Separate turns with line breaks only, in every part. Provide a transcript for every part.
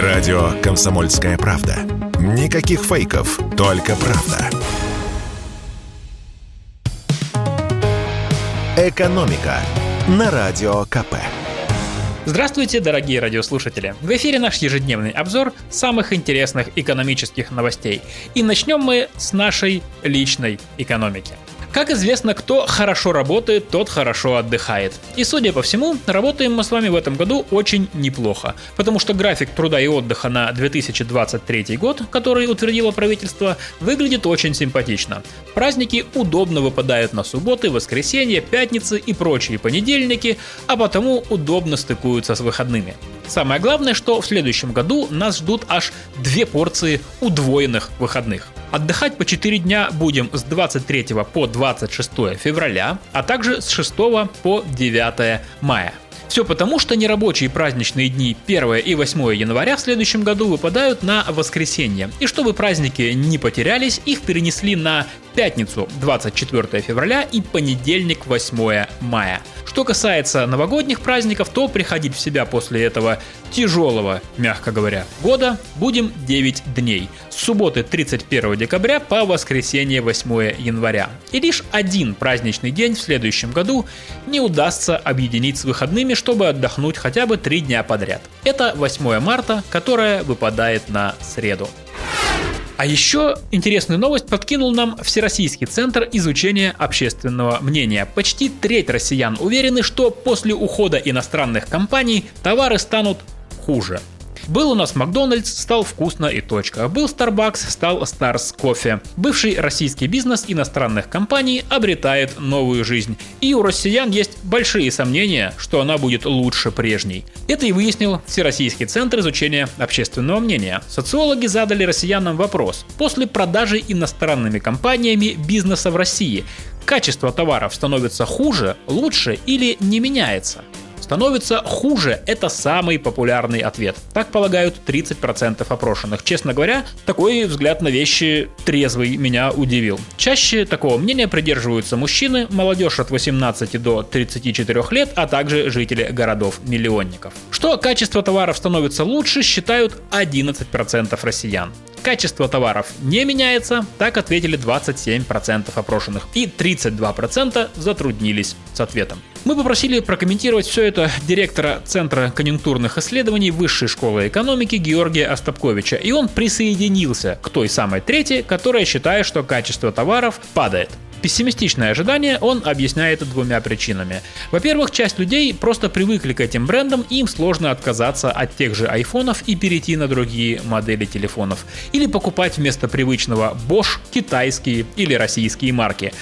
Радио «Комсомольская правда». Никаких фейков, только правда. «Экономика» на Радио КП.
Здравствуйте, дорогие радиослушатели! В эфире наш ежедневный обзор самых интересных экономических новостей. И начнем мы с нашей личной экономики. Как известно, кто хорошо работает, тот хорошо отдыхает. И судя по всему, работаем мы с вами в этом году очень неплохо, потому что график труда и отдыха на 2023 год, который утвердило правительство, выглядит очень симпатично. Праздники удобно выпадают на субботы, воскресенья, пятницы и прочие понедельники, а потому удобно стыкуются с выходными. Самое главное, что в следующем году нас ждут аж две порции удвоенных выходных. Отдыхать по 4 дня будем с 23 по 26 февраля, а также с 6 по 9 мая. Все потому, что нерабочие праздничные дни 1 и 8 января в следующем году выпадают на воскресенье. И чтобы праздники не потерялись, их перенесли на пятницу 24 февраля и понедельник 8 мая. Что касается новогодних праздников, то приходить в себя после этого тяжелого, мягко говоря, года будем 9 дней. С субботы 31 декабря по воскресенье 8 января. И лишь один праздничный день в следующем году не удастся объединить с выходными, чтобы отдохнуть хотя бы 3 дня подряд. Это 8 марта, которое выпадает на среду. А еще интересную новость подкинул нам Всероссийский центр изучения общественного мнения. Почти треть россиян уверены, что после ухода иностранных компаний товары станут хуже. Был у нас Макдональдс, стал вкусно и точка. Был Starbucks, стал Stars кофе. Бывший российский бизнес иностранных компаний обретает новую жизнь. И у россиян есть большие сомнения, что она будет лучше прежней. Это и выяснил Всероссийский центр изучения общественного мнения. Социологи задали россиянам вопрос. После продажи иностранными компаниями бизнеса в России качество товаров становится хуже, лучше или не меняется? Становится хуже. Это самый популярный ответ. Так полагают 30% опрошенных. Честно говоря, такой взгляд на вещи трезвый меня удивил. Чаще такого мнения придерживаются мужчины, молодежь от 18 до 34 лет, а также жители городов-миллионников. Что качество товаров становится лучше, считают 11% россиян. Качество товаров не меняется, так ответили 27% опрошенных, и 32% затруднились с ответом. Мы попросили прокомментировать все это директора Центра конъюнктурных исследований Высшей школы экономики Георгия Остапковича, и он присоединился к той самой трети, которая считает, что качество товаров падает. Пессимистичное ожидание он объясняет двумя причинами. Во-первых, часть людей просто привыкли к этим брендам, им сложно отказаться от тех же айфонов и перейти на другие модели телефонов. Или покупать вместо привычного Bosch китайские или российские марки.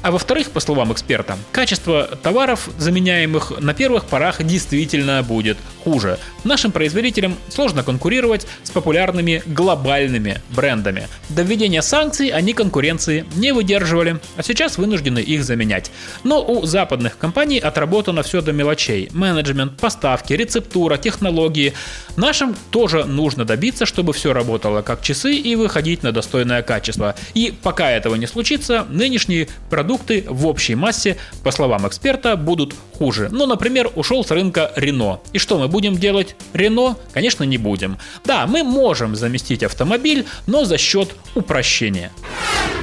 А во-вторых, по словам эксперта, качество товаров, заменяемых на первых порах, действительно будет хуже. Нашим производителям сложно конкурировать с популярными глобальными брендами. До введения санкций они конкуренции не выдерживали, а сейчас вынуждены их заменять. Но у западных компаний отработано все до мелочей. Менеджмент, поставки, рецептура, технологии. Нашим тоже нужно добиться, чтобы все работало как часы и выходить на достойное качество. И пока этого не случится, нынешние продукты в общей массе, по словам эксперта, будут хуже. Ну, например, ушел с рынка Рено. И что мы будем делать? Рено? Конечно, не будем. Да, мы можем заместить автомобиль, но за счет упрощения.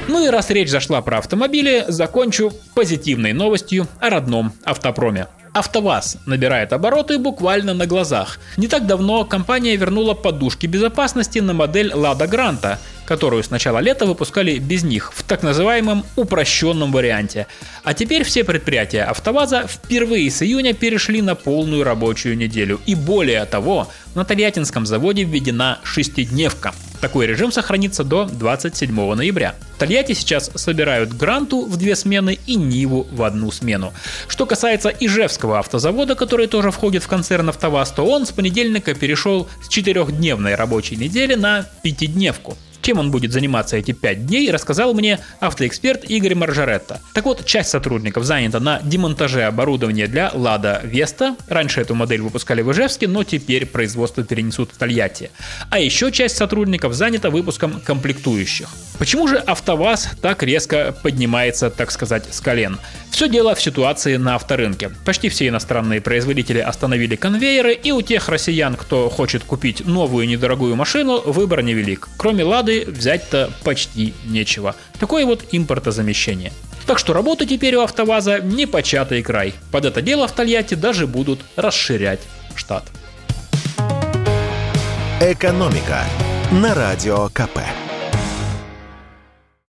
Ну и раз речь зашла про автомобили, закончу позитивной новостью о родном автопроме. АвтоВАЗ набирает обороты буквально на глазах. Не так давно компания вернула подушки безопасности на модель Лада Гранта, которую с начала лета выпускали без них, в так называемом упрощенном варианте. А теперь все предприятия АвтоВАЗа впервые с июня перешли на полную рабочую неделю. И более того, на Тольяттинском заводе введена шестидневка. Такой режим сохранится до 27 ноября. В Тольятти сейчас собирают Гранту в две смены и Ниву в одну смену. Что касается Ижевского автозавода, который тоже входит в концерн АвтоВАЗ, то он с понедельника перешел с четырехдневной рабочей недели на пятидневку. Чем он будет заниматься эти 5 дней, рассказал мне автоэксперт Игорь Маржаретта. Так вот, часть сотрудников занята на демонтаже оборудования для Лада Веста. Раньше эту модель выпускали в Ижевске, но теперь производство перенесут в Тольятти. А еще часть сотрудников занята выпуском комплектующих. Почему же АвтоВАЗ так резко поднимается, так сказать, с колен? Все дело в ситуации на авторынке. Почти все иностранные производители остановили конвейеры, и у тех россиян, кто хочет купить новую недорогую машину, выбор невелик. Кроме «Лады» взять-то почти нечего. Такое вот импортозамещение. Так что работа теперь у АвтоВАЗа не початый край. Под это дело в Тольятти даже будут расширять штат.
«Экономика» на Радио КП.